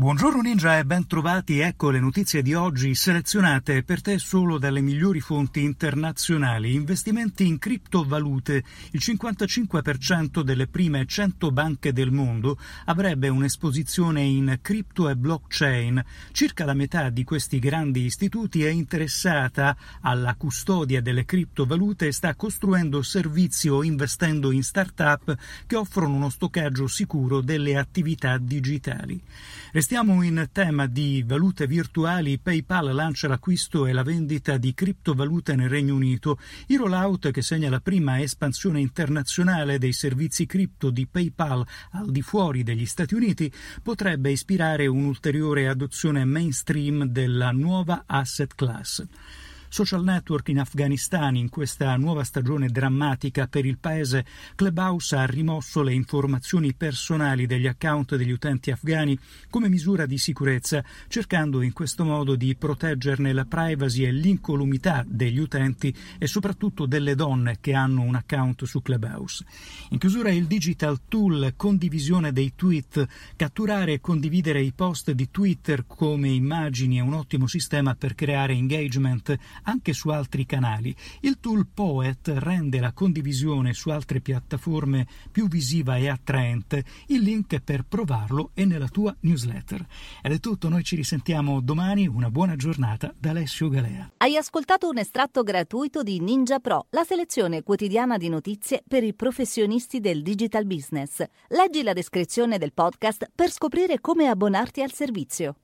Buongiorno Ninja e ben trovati, ecco le notizie di oggi selezionate per te solo dalle migliori fonti internazionali. Investimenti in criptovalute. Il 55% delle prime 100 banche del mondo avrebbe un'esposizione in cripto e blockchain. Circa la metà di questi grandi istituti è interessata alla custodia delle criptovalute e sta costruendo servizi o investendo in start-up che offrono uno stoccaggio sicuro delle attività digitali. Restiamo in tema di valute virtuali. PayPal lancia l'acquisto e la vendita di criptovalute nel Regno Unito. Il rollout che segna la prima espansione internazionale dei servizi cripto di PayPal al di fuori degli Stati Uniti potrebbe ispirare un'ulteriore adozione mainstream della nuova asset class. Social network in Afghanistan in questa nuova stagione drammatica per il paese, Clubhouse ha rimosso le informazioni personali degli account degli utenti afghani come misura di sicurezza, cercando in questo modo di proteggerne la privacy e l'incolumità degli utenti e soprattutto delle donne che hanno un account su Clubhouse. In chiusura il digital tool condivisione dei tweet, catturare e condividere i post di Twitter come immagini è un ottimo sistema per creare engagement anche su altri canali. Il tool Poet rende la condivisione su altre piattaforme più visiva e attraente. Il link per provarlo è nella tua newsletter. Ed è tutto, noi ci risentiamo domani. Una buona giornata da Alessio Galea. Hai ascoltato un estratto gratuito di Ninja Pro, la selezione quotidiana di notizie per i professionisti del digital business. Leggi la descrizione del podcast per scoprire come abbonarti al servizio.